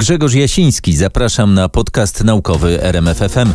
Grzegorz Jasiński, zapraszam na podcast naukowy RMFFM.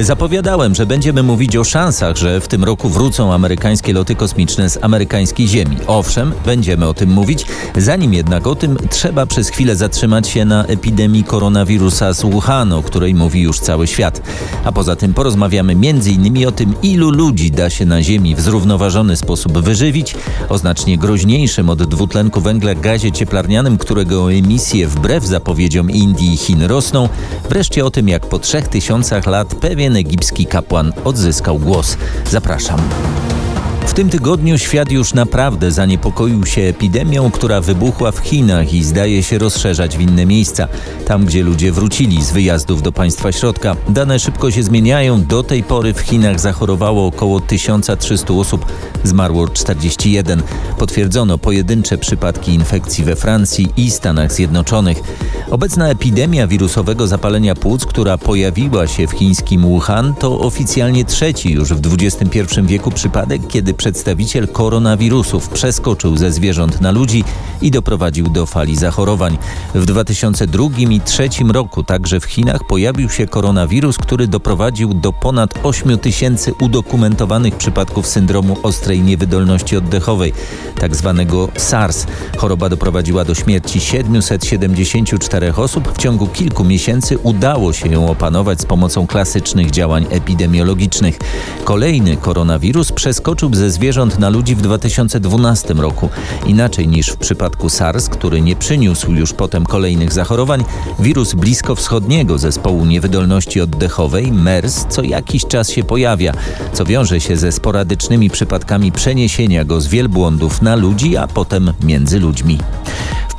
Zapowiadałem, że będziemy mówić o szansach, że w tym roku wrócą amerykańskie loty kosmiczne z amerykańskiej Ziemi. Owszem, będziemy o tym mówić. Zanim jednak o tym, trzeba przez chwilę zatrzymać się na epidemii koronawirusa z Wuhan, o której mówi już cały świat. A poza tym porozmawiamy m.in. o tym, ilu ludzi da się na Ziemi w zrównoważony sposób wyżywić, o znacznie groźniejszym od dwutlenku węgla gazie cieplarnianym, którego emisje wbrew zapowiedziom Indii i Chin rosną, wreszcie o tym, jak po trzech tysiącach lat pewien pewien egipski kapłan odzyskał głos. Zapraszam. W tym tygodniu świat już naprawdę zaniepokoił się epidemią, która wybuchła w Chinach i zdaje się rozszerzać w inne miejsca, tam gdzie ludzie wrócili z wyjazdów do państwa środka. Dane szybko się zmieniają. Do tej pory w Chinach zachorowało około 1300 osób, zmarło 41. Potwierdzono pojedyncze przypadki infekcji we Francji i Stanach Zjednoczonych. Obecna epidemia wirusowego zapalenia płuc, która pojawiła się w chińskim Wuhan, to oficjalnie trzeci już w XXI wieku przypadek, kiedy przedstawiciel koronawirusów przeskoczył ze zwierząt na ludzi i doprowadził do fali zachorowań. W 2002 i 2003 roku także w Chinach pojawił się koronawirus, który doprowadził do ponad 8 tysięcy udokumentowanych przypadków syndromu ostrej niewydolności oddechowej, tak zwanego SARS. Choroba doprowadziła do śmierci 774 osób. W ciągu kilku miesięcy udało się ją opanować z pomocą klasycznych działań epidemiologicznych. Kolejny koronawirus przeskoczył ze zwierząt na ludzi w 2012 roku. Inaczej niż w przypadku SARS, który nie przyniósł już potem kolejnych zachorowań, wirus bliskowschodniego zespołu niewydolności oddechowej MERS co jakiś czas się pojawia, co wiąże się ze sporadycznymi przypadkami przeniesienia go z wielbłądów na ludzi, a potem między ludźmi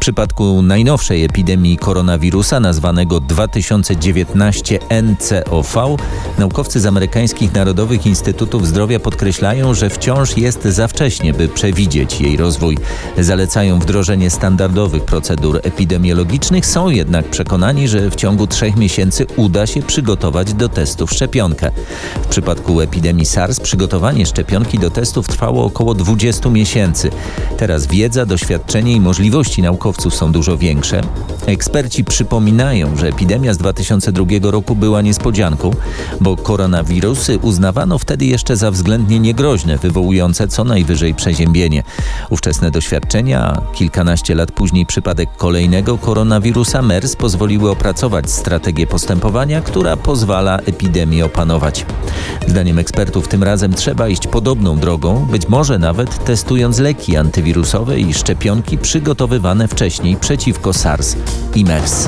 przypadku najnowszej epidemii koronawirusa, nazwanego 2019 NCOV, naukowcy z amerykańskich Narodowych Instytutów Zdrowia podkreślają, że wciąż jest za wcześnie, by przewidzieć jej rozwój. Zalecają wdrożenie standardowych procedur epidemiologicznych, są jednak przekonani, że w ciągu trzech miesięcy uda się przygotować do testów szczepionkę. W przypadku epidemii SARS przygotowanie szczepionki do testów trwało około 20 miesięcy. Teraz wiedza, doświadczenie i możliwości naukowe są dużo większe. Eksperci przypominają, że epidemia z 2002 roku była niespodzianką, bo koronawirusy uznawano wtedy jeszcze za względnie niegroźne, wywołujące co najwyżej przeziębienie. Ówczesne doświadczenia, kilkanaście lat później przypadek kolejnego koronawirusa MERS pozwoliły opracować strategię postępowania, która pozwala epidemię opanować. Zdaniem ekspertów tym razem trzeba iść podobną drogą, być może nawet testując leki antywirusowe i szczepionki przygotowywane w wcześniej przeciwko SARS i MERS.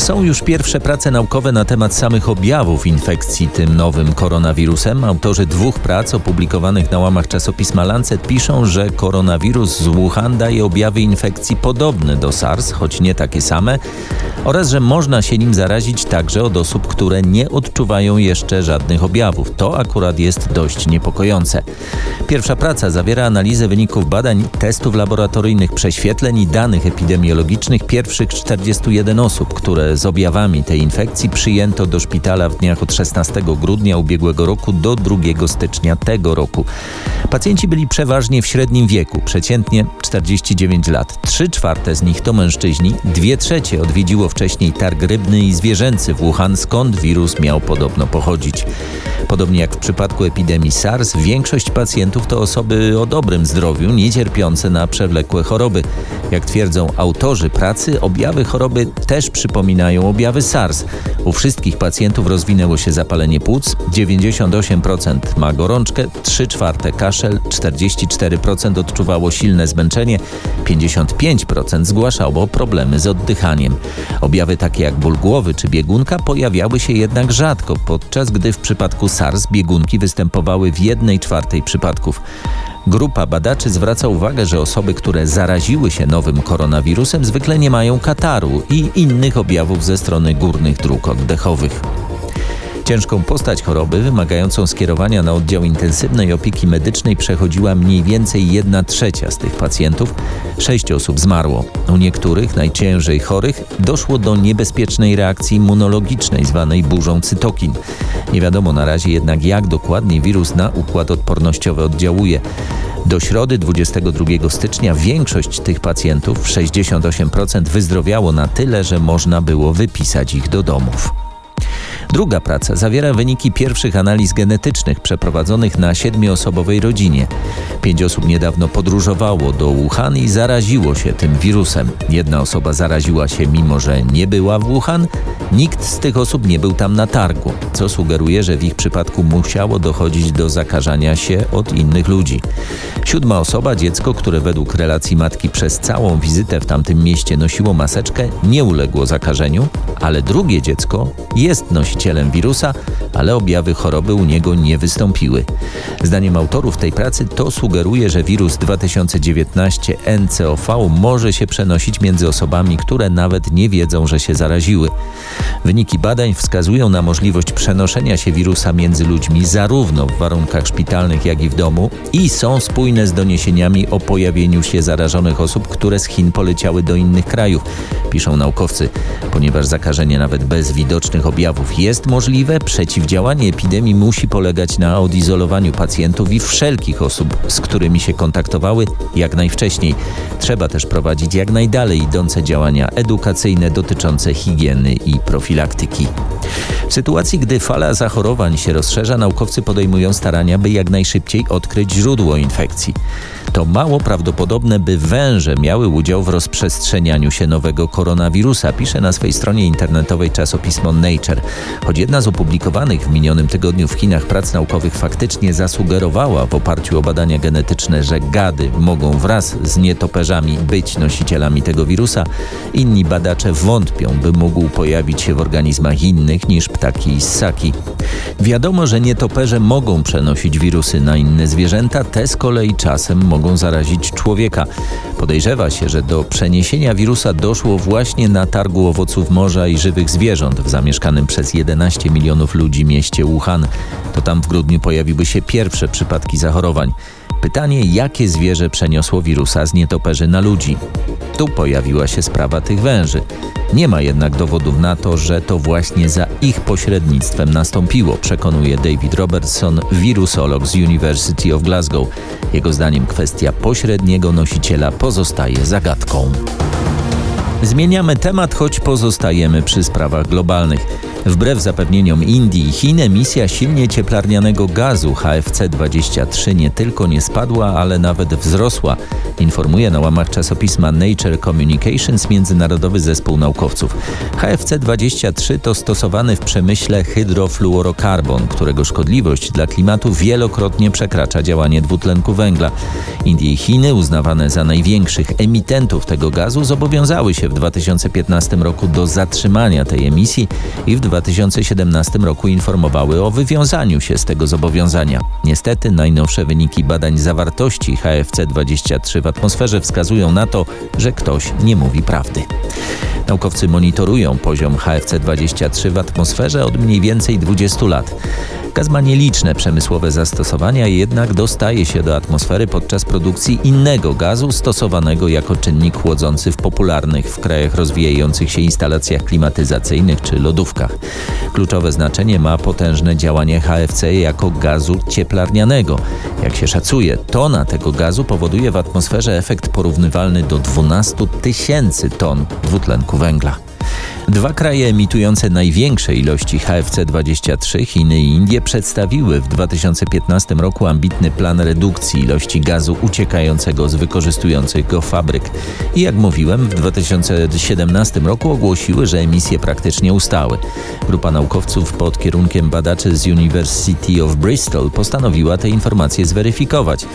Są już pierwsze prace naukowe na temat samych objawów infekcji tym nowym koronawirusem. Autorzy dwóch prac opublikowanych na łamach czasopisma Lancet piszą, że koronawirus z Wuhan daje objawy infekcji podobne do SARS, choć nie takie same, oraz że można się nim zarazić także od osób, które nie odczuwają jeszcze żadnych objawów. To akurat jest dość niepokojące. Pierwsza praca zawiera analizę wyników badań, testów laboratoryjnych, prześwietleń i danych epidemiologicznych pierwszych 41 osób, które z objawami tej infekcji przyjęto do szpitala w dniach od 16 grudnia ubiegłego roku do 2 stycznia tego roku. Pacjenci byli przeważnie w średnim wieku, przeciętnie 49 lat. Trzy czwarte z nich to mężczyźni, dwie trzecie odwiedziło wcześniej targ rybny i zwierzęcy w Wuhan, skąd wirus miał podobno pochodzić. Podobnie jak w przypadku epidemii SARS, większość pacjentów to osoby o dobrym zdrowiu, nie cierpiące na przewlekłe choroby. Jak twierdzą autorzy pracy, objawy choroby też przypominają objawy SARS. U wszystkich pacjentów rozwinęło się zapalenie płuc, 98% ma gorączkę, 3 czwarte kaszel, 44% odczuwało silne zmęczenie, 55% zgłaszało problemy z oddychaniem. Objawy takie jak ból głowy czy biegunka pojawiały się jednak rzadko, podczas gdy w przypadku SARS biegunki występowały w 1 czwartej przypadków. Grupa badaczy zwraca uwagę, że osoby, które zaraziły się nowym koronawirusem, zwykle nie mają kataru i innych objawów ze strony górnych dróg oddechowych. Ciężką postać choroby, wymagającą skierowania na oddział intensywnej opieki medycznej, przechodziła mniej więcej 1 trzecia z tych pacjentów. Sześć osób zmarło. U niektórych, najciężej chorych, doszło do niebezpiecznej reakcji immunologicznej zwanej burzą cytokin. Nie wiadomo na razie jednak, jak dokładnie wirus na układ odpornościowy oddziałuje. Do środy 22 stycznia większość tych pacjentów, 68%, wyzdrowiało na tyle, że można było wypisać ich do domów. Druga praca zawiera wyniki pierwszych analiz genetycznych przeprowadzonych na siedmioosobowej rodzinie. Pięć osób niedawno podróżowało do Wuhan i zaraziło się tym wirusem. Jedna osoba zaraziła się mimo, że nie była w Wuhan. Nikt z tych osób nie był tam na targu, co sugeruje, że w ich przypadku musiało dochodzić do zakażania się od innych ludzi. Siódma osoba, dziecko, które według relacji matki przez całą wizytę w tamtym mieście nosiło maseczkę, nie uległo zakażeniu, ale drugie dziecko jest nosicielem wirusa, ale objawy choroby u niego nie wystąpiły. Zdaniem autorów tej pracy to sugeruje, że wirus 2019 NCOV może się przenosić między osobami, które nawet nie wiedzą, że się zaraziły. Wyniki badań wskazują na możliwość przenoszenia się wirusa między ludźmi zarówno w warunkach szpitalnych, jak i w domu i są spójne z doniesieniami o pojawieniu się zarażonych osób, które z Chin poleciały do innych krajów, piszą naukowcy. Ponieważ zakażenie nawet bez widocznych objawów jest możliwe, przeciwdziałanie epidemii musi polegać na odizolowaniu pacjentów i wszelkich osób, z którymi się kontaktowały jak najwcześniej. Trzeba też prowadzić jak najdalej idące działania edukacyjne dotyczące higieny i profilaktyki. W sytuacji, gdy fala zachorowań się rozszerza, naukowcy podejmują starania, by jak najszybciej odkryć źródło infekcji. To mało prawdopodobne, by węże miały udział w rozprzestrzenianiu się nowego koronawirusa, pisze na swej stronie internetowej czasopismo Nature. Choć jedna z opublikowanych w minionym tygodniu w Chinach prac naukowych faktycznie zasugerowała w oparciu o badania genetyczne, że gady mogą wraz z nietoperzami być nosicielami tego wirusa, inni badacze wątpią, by mógł pojawić się w organizmach innych niż ptaki i ssaki. Wiadomo, że nietoperze mogą przenosić wirusy na inne zwierzęta, te z kolei czasem mogą zarazić człowieka. Podejrzewa się, że do przeniesienia wirusa doszło właśnie na targu owoców morza i żywych zwierząt w zamieszkanym przez 11 milionów ludzi mieście Wuhan. To tam w grudniu pojawiły się pierwsze przypadki zachorowań. Pytanie, jakie zwierzę przeniosło wirusa z nietoperzy na ludzi? Tu pojawiła się sprawa tych węży. Nie ma jednak dowodów na to, że to właśnie za ich pośrednictwem nastąpiło, przekonuje David Robertson, wirusolog z University of Glasgow. Jego zdaniem kwestia pośredniego nosiciela pozostaje zagadką. Zmieniamy temat, choć pozostajemy przy sprawach globalnych. Wbrew zapewnieniom Indii i Chin emisja silnie cieplarnianego gazu HFC-23 nie tylko nie spadła, ale nawet wzrosła, informuje na łamach czasopisma Nature Communications Międzynarodowy Zespół Naukowców. HFC-23 to stosowany w przemyśle hydrofluorokarbon, którego szkodliwość dla klimatu wielokrotnie przekracza działanie dwutlenku węgla. Indie i Chiny, uznawane za największych emitentów tego gazu, zobowiązały się w 2015 roku do zatrzymania tej emisji i w 2017 roku informowały o wywiązaniu się z tego zobowiązania. Niestety najnowsze wyniki badań zawartości HFC-23 w atmosferze wskazują na to, że ktoś nie mówi prawdy. Naukowcy monitorują poziom HFC-23 w atmosferze od mniej więcej 20 lat. Gaz ma nieliczne przemysłowe zastosowania, jednak dostaje się do atmosfery podczas produkcji innego gazu stosowanego jako czynnik chłodzący w popularnych w krajach rozwijających się instalacjach klimatyzacyjnych czy lodówkach. Kluczowe znaczenie ma potężne działanie HFC jako gazu cieplarnianego. Jak się szacuje, tona tego gazu powoduje w atmosferze efekt porównywalny do 12 tysięcy ton dwutlenku węgla. Dwa kraje emitujące największe ilości HFC-23, Chiny i Indie, przedstawiły w 2015 roku ambitny plan redukcji ilości gazu uciekającego z wykorzystujących go fabryk. I jak mówiłem, w 2017 roku ogłosiły, że emisje praktycznie ustały. Grupa naukowców pod kierunkiem badaczy z University of Bristol postanowiła te informacje zweryfikować.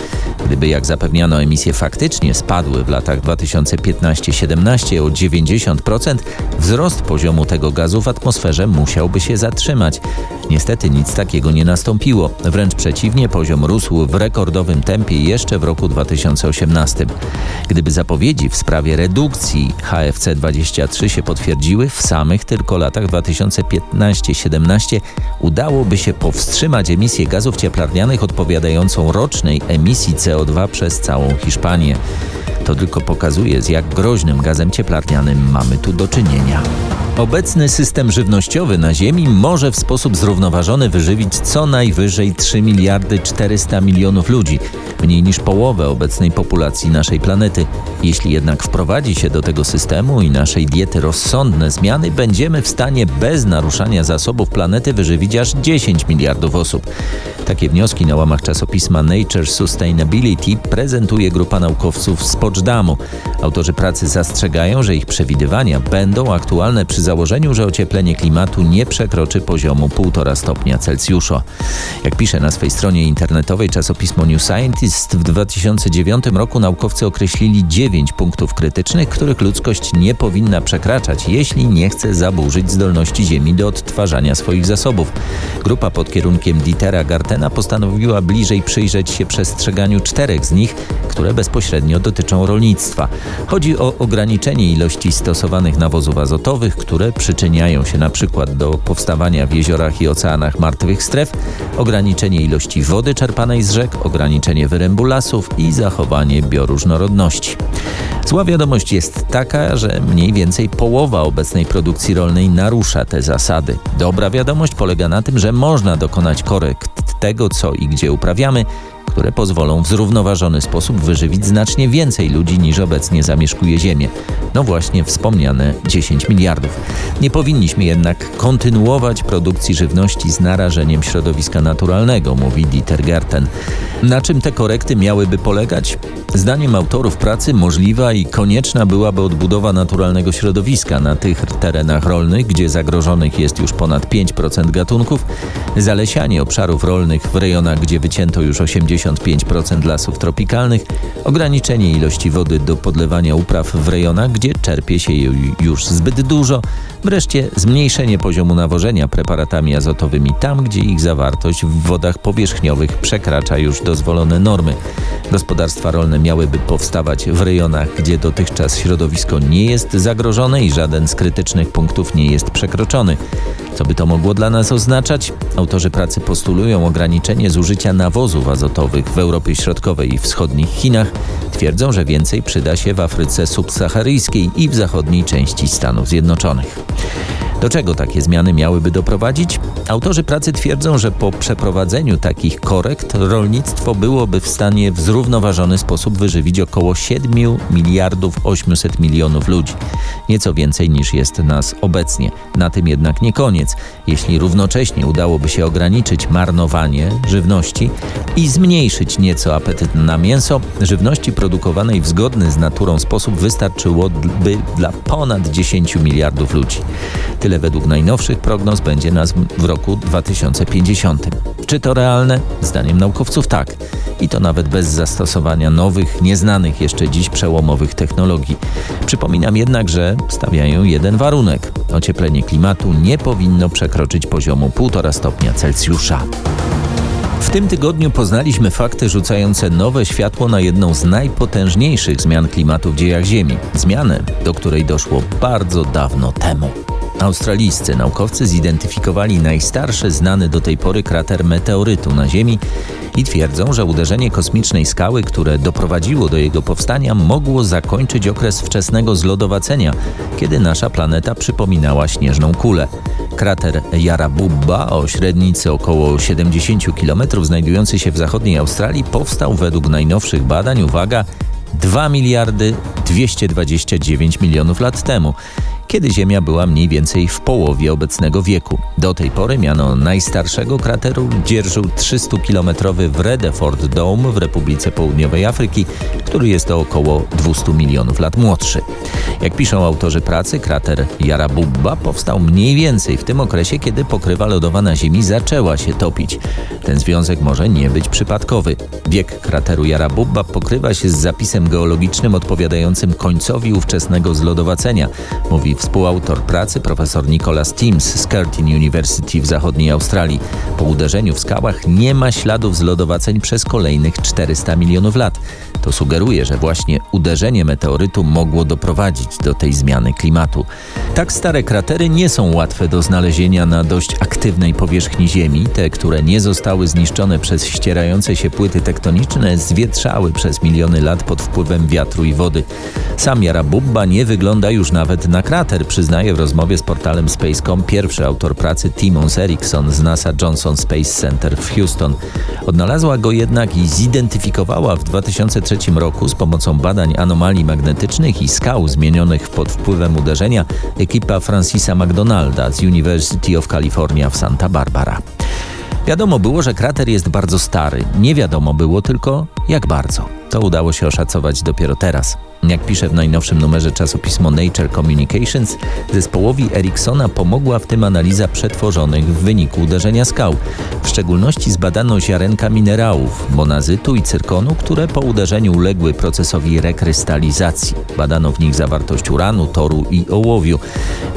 Gdyby, jak zapewniano, emisje faktycznie spadły w latach 2015-17 o 90%, wzrost poziomu tego gazu w atmosferze musiałby się zatrzymać. Niestety nic takiego nie nastąpiło. Wręcz przeciwnie, poziom rósł w rekordowym tempie jeszcze w roku 2018. Gdyby zapowiedzi w sprawie redukcji HFC 23 się potwierdziły, w samych tylko latach 2015-17 udałoby się powstrzymać emisję gazów cieplarnianych odpowiadającą rocznej emisji CO2 przez całą Hiszpanię. To tylko pokazuje, z jak groźnym gazem cieplarnianym mamy tu do czynienia. Obecny system żywnościowy na Ziemi może w sposób zrównoważony wyżywić co najwyżej 3 miliardy 400 milionów ludzi, mniej niż połowę obecnej populacji naszej planety. Jeśli jednak wprowadzi się do tego systemu i naszej diety rozsądne zmiany, będziemy w stanie bez naruszania zasobów planety wyżywić aż 10 miliardów osób. Takie wnioski na łamach czasopisma Nature Sustainability prezentuje grupa naukowców z Poczdam'u. Autorzy pracy zastrzegają, że ich przewidywania będą aktualne przy założeniu, że ocieplenie klimatu nie przekroczy poziomu 1,5 stopnia Celsjusza. Jak pisze na swej stronie internetowej czasopismo New Scientist, w 2009 roku naukowcy określili 9 punktów krytycznych, których ludzkość nie powinna przekraczać, jeśli nie chce zaburzyć zdolności Ziemi do odtwarzania swoich zasobów. Grupa pod kierunkiem Dietera Gartena postanowiła bliżej przyjrzeć się przestrzeganiu czterech z nich, które bezpośrednio dotyczą rolnictwa. Chodzi o ograniczenie ilości stosowanych nawozów azotowych, które przyczyniają się na przykład do powstawania w jeziorach i oceanach martwych stref, ograniczenie ilości wody czerpanej z rzek, ograniczenie wyrębu lasów i zachowanie bioróżnorodności. Zła wiadomość jest taka, że mniej więcej połowa obecnej produkcji rolnej narusza te zasady. Dobra wiadomość polega na tym, że można dokonać korekt tego, co i gdzie uprawiamy, które pozwolą w zrównoważony sposób wyżywić znacznie więcej ludzi niż obecnie zamieszkuje Ziemię. No właśnie wspomniane 10 miliardów. Nie powinniśmy jednak kontynuować produkcji żywności z narażeniem środowiska naturalnego, mówi Dieter Gerten. Na czym te korekty miałyby polegać? Zdaniem autorów pracy możliwa i konieczna byłaby odbudowa naturalnego środowiska na tych terenach rolnych, gdzie zagrożonych jest już ponad 5% gatunków, zalesianie obszarów rolnych w rejonach, gdzie wycięto już 85% lasów tropikalnych, ograniczenie ilości wody do podlewania upraw w rejonach, gdzie czerpie się jej już zbyt dużo, wreszcie zmniejszenie poziomu nawożenia preparatami azotowymi tam, gdzie ich zawartość w wodach powierzchniowych przekracza już dozwolone normy. Gospodarstwa rolne miałyby powstawać w rejonach, gdzie dotychczas środowisko nie jest zagrożone i żaden z krytycznych punktów nie jest przekroczony. Co by to mogło dla nas oznaczać? Autorzy pracy postulują ograniczenie zużycia nawozów azotowych w Europie Środkowej i Wschodnich Chinach. Twierdzą, że więcej przyda się w Afryce subsaharyjskiej i w zachodniej części Stanów Zjednoczonych. Do czego takie zmiany miałyby doprowadzić? Autorzy pracy twierdzą, że po przeprowadzeniu takich korekt rolnictwo byłoby w stanie w zrównoważony sposób wyżywić około 7 miliardów 800 milionów ludzi. Nieco więcej niż jest nas obecnie. Na tym jednak nie koniec. Jeśli równocześnie udałoby się ograniczyć marnowanie żywności i zmniejszyć nieco apetyt na mięso, żywności produkowanej w zgodny z naturą sposób wystarczyłoby dla ponad 10 miliardów ludzi. Tyle według najnowszych prognoz będzie nas w roku 2050. Czy to realne? Zdaniem naukowców tak. I to nawet bez zastosowania nowych, nieznanych jeszcze dziś przełomowych technologii. Przypominam jednak, że stawiają jeden warunek. Ocieplenie klimatu nie powinno przekroczyć poziomu 1,5 stopnia Celsjusza. W tym tygodniu poznaliśmy fakty rzucające nowe światło na jedną z najpotężniejszych zmian klimatu w dziejach Ziemi. Zmianę, do której doszło bardzo dawno temu. Australijscy naukowcy zidentyfikowali najstarszy znany do tej pory krater meteorytu na Ziemi i twierdzą, że uderzenie kosmicznej skały, które doprowadziło do jego powstania, mogło zakończyć okres wczesnego zlodowacenia, kiedy nasza planeta przypominała śnieżną kulę. Krater Yarrabubba o średnicy około 70 km, znajdujący się w zachodniej Australii, powstał według najnowszych badań, uwaga, 2 miliardy 229 milionów lat temu kiedy Ziemia była mniej więcej w połowie obecnego wieku. Do tej pory miano najstarszego krateru dzierżył 300-kilometrowy Vredefort Dome w Republice Południowej Afryki, który jest o około 200 milionów lat młodszy. Jak piszą autorzy pracy, krater Yarrabubba powstał mniej więcej w tym okresie, kiedy pokrywa lodowa na Ziemi zaczęła się topić. Ten związek może nie być przypadkowy. Wiek krateru Yarrabubba pokrywa się z zapisem geologicznym odpowiadającym końcowi ówczesnego zlodowacenia, mówi współautor pracy profesor Nicholas Teams z Curtin University w zachodniej Australii. Po uderzeniu w skałach nie ma śladów zlodowaceń przez kolejnych 400 milionów lat. To sugeruje, że właśnie uderzenie meteorytu mogło doprowadzić do tej zmiany klimatu. Tak stare kratery nie są łatwe do znalezienia na dość aktywnej powierzchni Ziemi. Te, które nie zostały zniszczone przez ścierające się płyty tektoniczne, zwietrzały przez miliony lat pod wpływem wiatru i wody. Sam Jarabubba nie wygląda już nawet na krater, przyznaje w rozmowie z portalem Space.com pierwszy autor pracy Timons Erickson z NASA Johnson Space Center w Houston. Odnalazła go jednak i zidentyfikowała w 2003 roku z pomocą badań anomalii magnetycznych i skał zmienionych pod wpływem uderzenia ekipa Francisa McDonalda z University of California w Santa Barbara. Wiadomo było, że krater jest bardzo stary. Nie wiadomo było tylko, jak bardzo. To udało się oszacować dopiero teraz. Jak pisze w najnowszym numerze czasopismo Nature Communications, zespołowi Ericssona pomogła w tym analiza przetworzonych w wyniku uderzenia skał. W szczególności zbadano ziarenka minerałów, monazytu i cyrkonu, które po uderzeniu uległy procesowi rekrystalizacji. Badano w nich zawartość uranu, toru i ołowiu.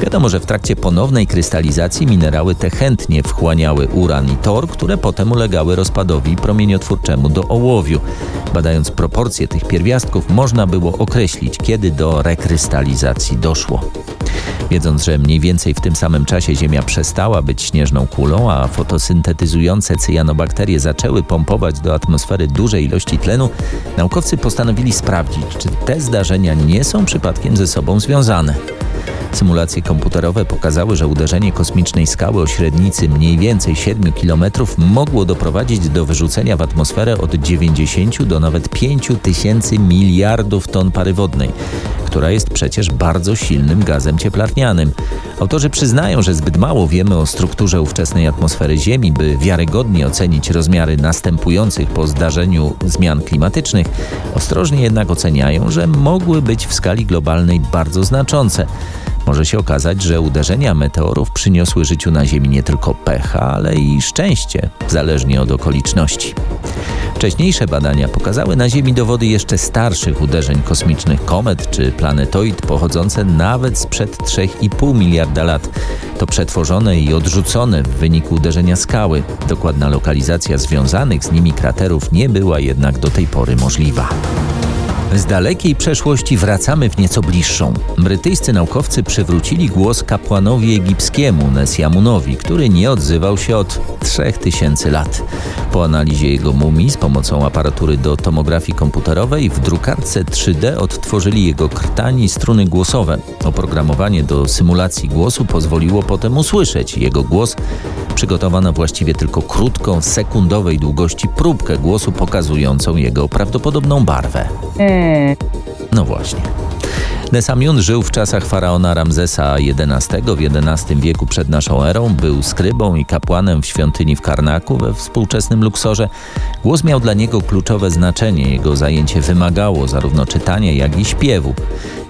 Wiadomo, że w trakcie ponownej krystalizacji minerały te chętnie wchłaniały uran i tor, które potem ulegały rozpadowi promieniotwórczemu do ołowiu. Badając proporcje tych pierwiastków, można było określić, kiedy do rekrystalizacji doszło. Wiedząc, że mniej więcej w tym samym czasie Ziemia przestała być śnieżną kulą, a fotosyntetyzujące cyjanobakterie zaczęły pompować do atmosfery duże ilości tlenu, naukowcy postanowili sprawdzić, czy te zdarzenia nie są przypadkiem ze sobą związane. Symulacje komputerowe pokazały, że uderzenie kosmicznej skały o średnicy mniej więcej 7 km mogło doprowadzić do wyrzucenia w atmosferę od 90 do nawet 5 tysięcy miliardów ton pary wodnej, która jest przecież bardzo silnym gazem cieplarnianym. Autorzy przyznają, że zbyt mało wiemy o strukturze ówczesnej atmosfery Ziemi, by wiarygodnie ocenić rozmiary następujących po zdarzeniu zmian klimatycznych. Ostrożnie jednak oceniają, że mogły być w skali globalnej bardzo znaczące. Może się okazać, że uderzenia meteorów przyniosły życiu na Ziemi nie tylko pecha, ale i szczęście, zależnie od okoliczności. Wcześniejsze badania pokazały na Ziemi dowody jeszcze starszych uderzeń kosmicznych komet czy planetoid pochodzące nawet sprzed 3,5 miliarda lat. To przetworzone i odrzucone w wyniku uderzenia skały. Dokładna lokalizacja związanych z nimi kraterów nie była jednak do tej pory możliwa. Z dalekiej przeszłości wracamy w nieco bliższą. Brytyjscy naukowcy przywrócili głos kapłanowi egipskiemu Nesjamunowi, który nie odzywał się od 3000 lat. Po analizie jego mumii z pomocą aparatury do tomografii komputerowej w drukarce 3D odtworzyli jego krtań i struny głosowe. Oprogramowanie do symulacji głosu pozwoliło potem usłyszeć jego głos. Przygotowano właściwie tylko krótką, sekundowej długości próbkę głosu pokazującą jego prawdopodobną barwę. No właśnie. Nesamiun żył w czasach faraona Ramzesa XI w XI wieku przed naszą erą, był skrybą i kapłanem w świątyni w Karnaku we współczesnym Luksorze. Głos miał dla niego kluczowe znaczenie, jego zajęcie wymagało zarówno czytania, jak i śpiewu.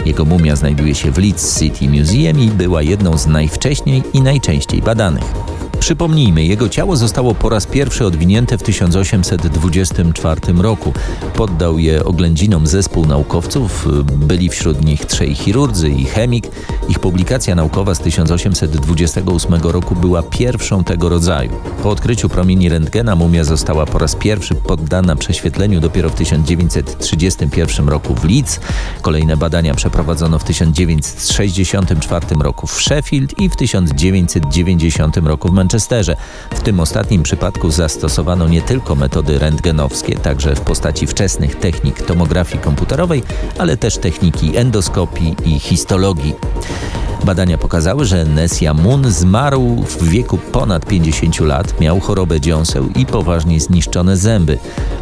Jego mumia znajduje się w Leeds City Museum i była jedną z najwcześniej i najczęściej badanych. Przypomnijmy, jego ciało zostało po raz pierwszy odwinięte w 1824 roku. Poddał je oględzinom zespół naukowców, byli wśród nich trzej chirurdzy i chemik. Ich publikacja naukowa z 1828 roku była pierwszą tego rodzaju. Po odkryciu promieni rentgena mumia została po raz pierwszy poddana prześwietleniu dopiero w 1931 roku w Leeds. Kolejne badania przeprowadzono w 1964 roku w Sheffield i w 1990 roku w Manchesterze. Manchesterze. W tym ostatnim przypadku zastosowano nie tylko metody rentgenowskie, także w postaci wczesnych technik tomografii komputerowej, ale też techniki endoskopii i histologii. Badania pokazały, że Nessia Moon zmarł w wieku ponad 50 lat, miał chorobę dziąseł i poważnie zniszczone zęby.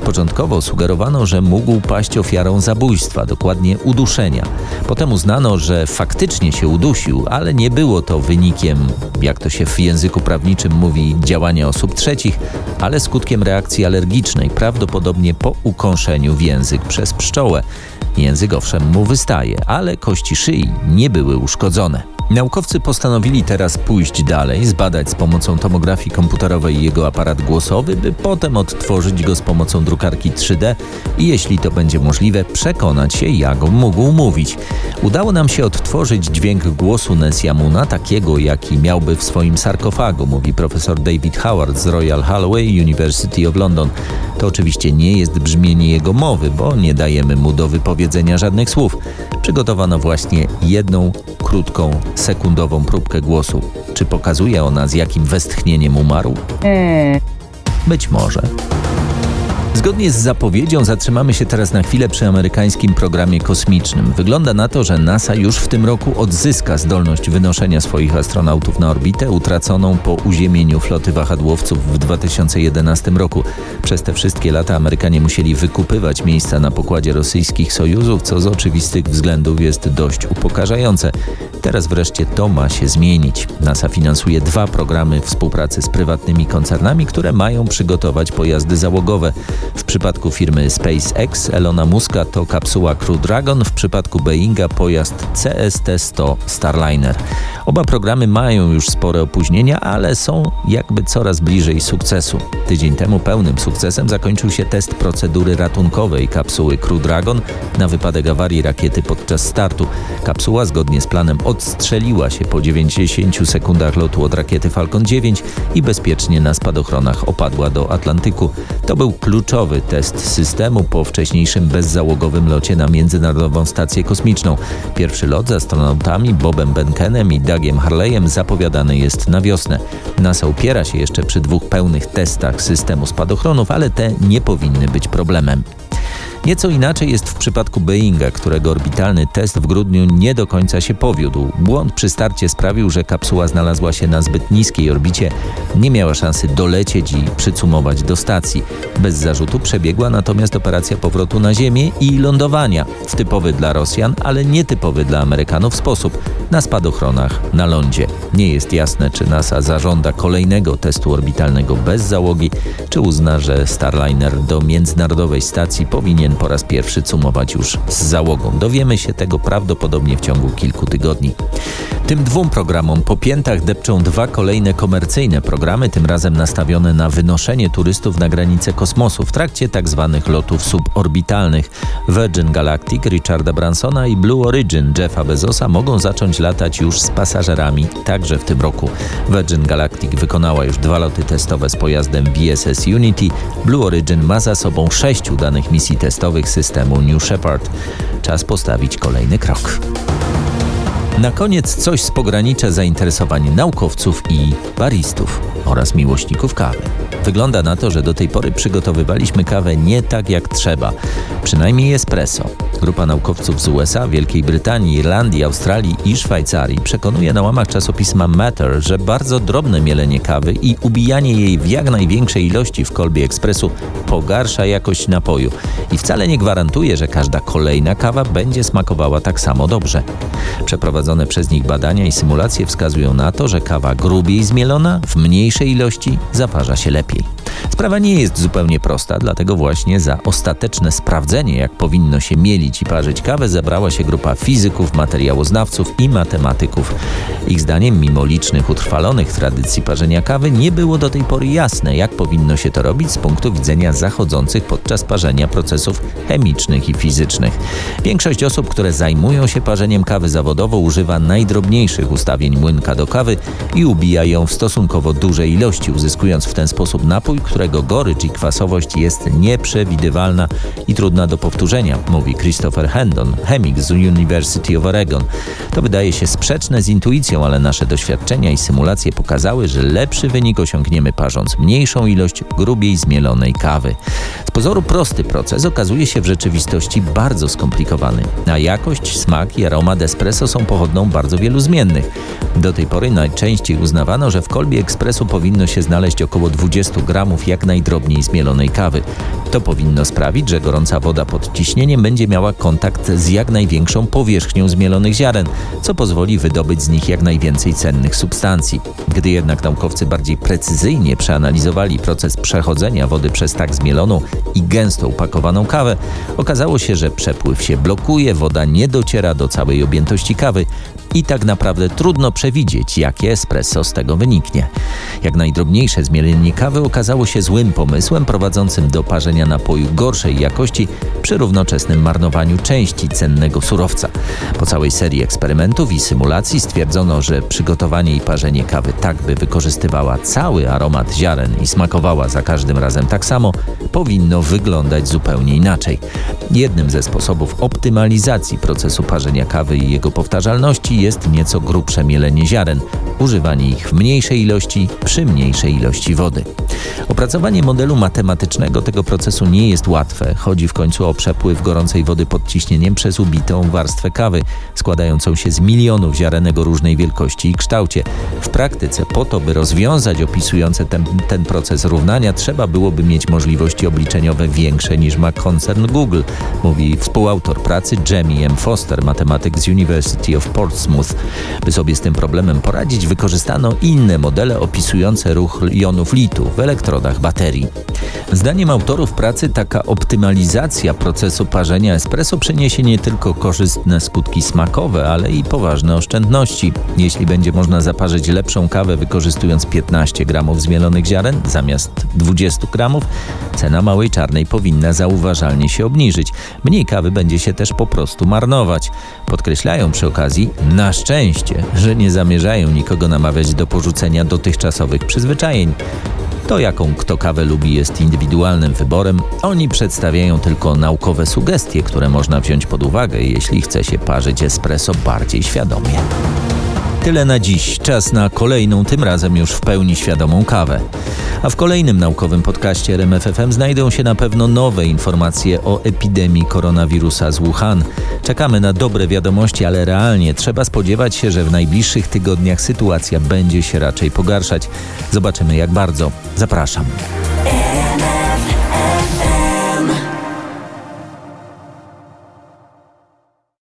Początkowo sugerowano, że mógł paść ofiarą zabójstwa, dokładnie uduszenia. Potem uznano, że faktycznie się udusił, ale nie było to wynikiem, jak to się w języku prawniczym mówi, działania osób trzecich, ale skutkiem reakcji alergicznej, prawdopodobnie po ukąszeniu w język przez pszczołę. Język owszem mu wystaje, ale kości szyi nie były uszkodzone. Naukowcy postanowili teraz pójść dalej, zbadać z pomocą tomografii komputerowej jego aparat głosowy, by potem odtworzyć go z pomocą drukarki 3D i jeśli to będzie możliwe, przekonać się, jak mógł mówić. Udało nam się odtworzyć dźwięk głosu Nesiamuna, takiego jaki miałby w swoim sarkofagu, mówi profesor David Howard z Royal Holloway University of London. To oczywiście nie jest brzmienie jego mowy, bo nie dajemy mu do wypowiedzenia żadnych słów. Przygotowano właśnie jedną krótką, sekundową próbkę głosu. Czy pokazuje ona, z jakim westchnieniem umarł? Być może. Zgodnie z zapowiedzią zatrzymamy się teraz na chwilę przy amerykańskim programie kosmicznym. Wygląda na to, że NASA już w tym roku odzyska zdolność wynoszenia swoich astronautów na orbitę, utraconą po uziemieniu floty wahadłowców w 2011 roku. Przez te wszystkie lata Amerykanie musieli wykupywać miejsca na pokładzie rosyjskich sojuzów, co z oczywistych względów jest dość upokarzające. Teraz wreszcie to ma się zmienić. NASA finansuje dwa programy współpracy z prywatnymi koncernami, które mają przygotować pojazdy załogowe. W przypadku firmy SpaceX Elona Muska to kapsuła Crew Dragon, w przypadku Boeinga pojazd CST-100 Starliner. Oba programy mają już spore opóźnienia, ale są jakby coraz bliżej sukcesu. Tydzień temu pełnym sukcesem zakończył się test procedury ratunkowej kapsuły Crew Dragon na wypadek awarii rakiety podczas startu. Kapsuła zgodnie z planem odstrzeliła się po 90 sekundach lotu od rakiety Falcon 9 i bezpiecznie na spadochronach opadła do Atlantyku. To był kluczowy test systemu po wcześniejszym bezzałogowym locie na Międzynarodową Stację Kosmiczną. Pierwszy lot z astronautami Bobem Benkenem i Dougiem Harley'em zapowiadany jest na wiosnę. NASA upiera się jeszcze przy dwóch pełnych testach systemu spadochronów, ale te nie powinny być problemem. Nieco inaczej jest w przypadku Boeinga, którego orbitalny test w grudniu nie do końca się powiódł. Błąd przy starcie sprawił, że kapsuła znalazła się na zbyt niskiej orbicie, nie miała szansy dolecieć i przycumować do stacji. Bez zarzutu przebiegła natomiast operacja powrotu na Ziemię i lądowania w typowy dla Rosjan, ale nietypowy dla Amerykanów sposób na spadochronach na lądzie. Nie jest jasne, czy NASA zażąda kolejnego testu orbitalnego bez załogi, czy uzna, że Starliner do międzynarodowej stacji powinien po raz pierwszy cumować już z załogą. Dowiemy się tego prawdopodobnie w ciągu kilku tygodni. Tym dwóm programom po piętach depczą dwa kolejne komercyjne programy, tym razem nastawione na wynoszenie turystów na granice kosmosu w trakcie tzw. Tak lotów suborbitalnych. Virgin Galactic Richarda Bransona i Blue Origin Jeffa Bezosa mogą zacząć latać już z pasażerami także w tym roku. Virgin Galactic wykonała już dwa loty testowe z pojazdem VSS Unity. Blue Origin ma za sobą sześć udanych misji testowych systemu New Shepard. Czas postawić kolejny krok. Na koniec coś z pogranicza zainteresowań naukowców i baristów oraz miłośników kawy. Wygląda na to, że do tej pory przygotowywaliśmy kawę nie tak jak trzeba, przynajmniej espresso. Grupa naukowców z USA, Wielkiej Brytanii, Irlandii, Australii i Szwajcarii przekonuje na łamach czasopisma Matter, że bardzo drobne mielenie kawy i ubijanie jej w jak największej ilości w kolbie ekspresu pogarsza jakość napoju i wcale nie gwarantuje, że każda kolejna kawa będzie smakowała tak samo dobrze. Przez nich badania i symulacje wskazują na to, że kawa grubiej zmielona w mniejszej ilości zaparza się lepiej. Sprawa nie jest zupełnie prosta, dlatego właśnie za ostateczne sprawdzenie, jak powinno się mielić i parzyć kawę, zebrała się grupa fizyków, materiałoznawców i matematyków. Ich zdaniem, mimo licznych utrwalonych tradycji parzenia kawy, nie było do tej pory jasne, jak powinno się to robić z punktu widzenia zachodzących podczas parzenia procesów chemicznych i fizycznych. Większość osób, które zajmują się parzeniem kawy zawodowo, używa najdrobniejszych ustawień młynka do kawy i ubija ją w stosunkowo dużej ilości, uzyskując w ten sposób napój, którego gorycz i kwasowość jest nieprzewidywalna i trudna do powtórzenia, mówi Christopher Hendon, chemik z University of Oregon. To wydaje się sprzeczne z intuicją, ale nasze doświadczenia i symulacje pokazały, że lepszy wynik osiągniemy parząc mniejszą ilość grubiej zmielonej kawy. Z pozoru prosty proces okazuje się w rzeczywistości bardzo skomplikowany, a jakość, smak i aromat espresso są pochodną bardzo wielu zmiennych. Do tej pory najczęściej uznawano, że w kolbie ekspresu powinno się znaleźć około 20 gramów jak najdrobniej zmielonej kawy. To powinno sprawić, że gorąca woda pod ciśnieniem będzie miała kontakt z jak największą powierzchnią zmielonych ziaren, co pozwoli wydobyć z nich jak najwięcej cennych substancji. Gdy jednak naukowcy bardziej precyzyjnie przeanalizowali proces przechodzenia wody przez tak zmieloną i gęsto upakowaną kawę, okazało się, że przepływ się blokuje, woda nie dociera do całej objętości kawy i tak naprawdę trudno przewidzieć, jakie espresso z tego wyniknie. Jak najdrobniejsze zmielenie kawy okazało się złym pomysłem prowadzącym do parzenia napoju gorszej jakości przy równoczesnym marnowaniu części cennego surowca. Po całej serii eksperymentów i symulacji stwierdzono, że przygotowanie i parzenie kawy tak, by wykorzystywała cały aromat ziaren i smakowała za każdym razem tak samo, powinno wyglądać zupełnie inaczej. Jednym ze sposobów optymalizacji procesu parzenia kawy i jego powtarzalności jest nieco grubsze mielenie ziaren, używanie ich w mniejszej ilości przy mniejszej ilości wody. Opracowanie modelu matematycznego tego procesu nie jest łatwe. Chodzi w końcu o przepływ gorącej wody pod ciśnieniem przez ubitą warstwę kawy, składającą się z milionów ziarenek o różnej wielkości i kształcie. W praktyce po to, by rozwiązać opisujące ten, ten proces równania, trzeba byłoby mieć możliwości obliczeniowe większe niż ma koncern Google, mówi współautor pracy Jamie M. Foster, matematyk z University of Portsmouth. By sobie z tym problemem poradzić, wykorzystano inne modele opisujące ruch jonów litu w elektrodach baterii. Zdaniem autorów pracy taka optymalizacja procesu parzenia espresso przyniesie nie tylko korzystne skutki smakowe, ale i poważne oszczędności. Jeśli będzie można zaparzyć lepszą kawę wykorzystując 15 gramów zmielonych ziaren zamiast 20 gramów, cena małej czarnej powinna zauważalnie się obniżyć. Mniej kawy będzie się też po prostu marnować. Podkreślają przy na szczęście, że nie zamierzają nikogo namawiać do porzucenia dotychczasowych przyzwyczajeń. To, jaką kto kawę lubi, jest indywidualnym wyborem. Oni przedstawiają tylko naukowe sugestie, które można wziąć pod uwagę, jeśli chce się parzyć espresso bardziej świadomie. Tyle na dziś. Czas na kolejną, tym razem już w pełni świadomą kawę. A w kolejnym naukowym podcaście RMFFM znajdą się na pewno nowe informacje o epidemii koronawirusa z Wuhan. Czekamy na dobre wiadomości, ale realnie trzeba spodziewać się, że w najbliższych tygodniach sytuacja będzie się raczej pogarszać. Zobaczymy jak bardzo. Zapraszam.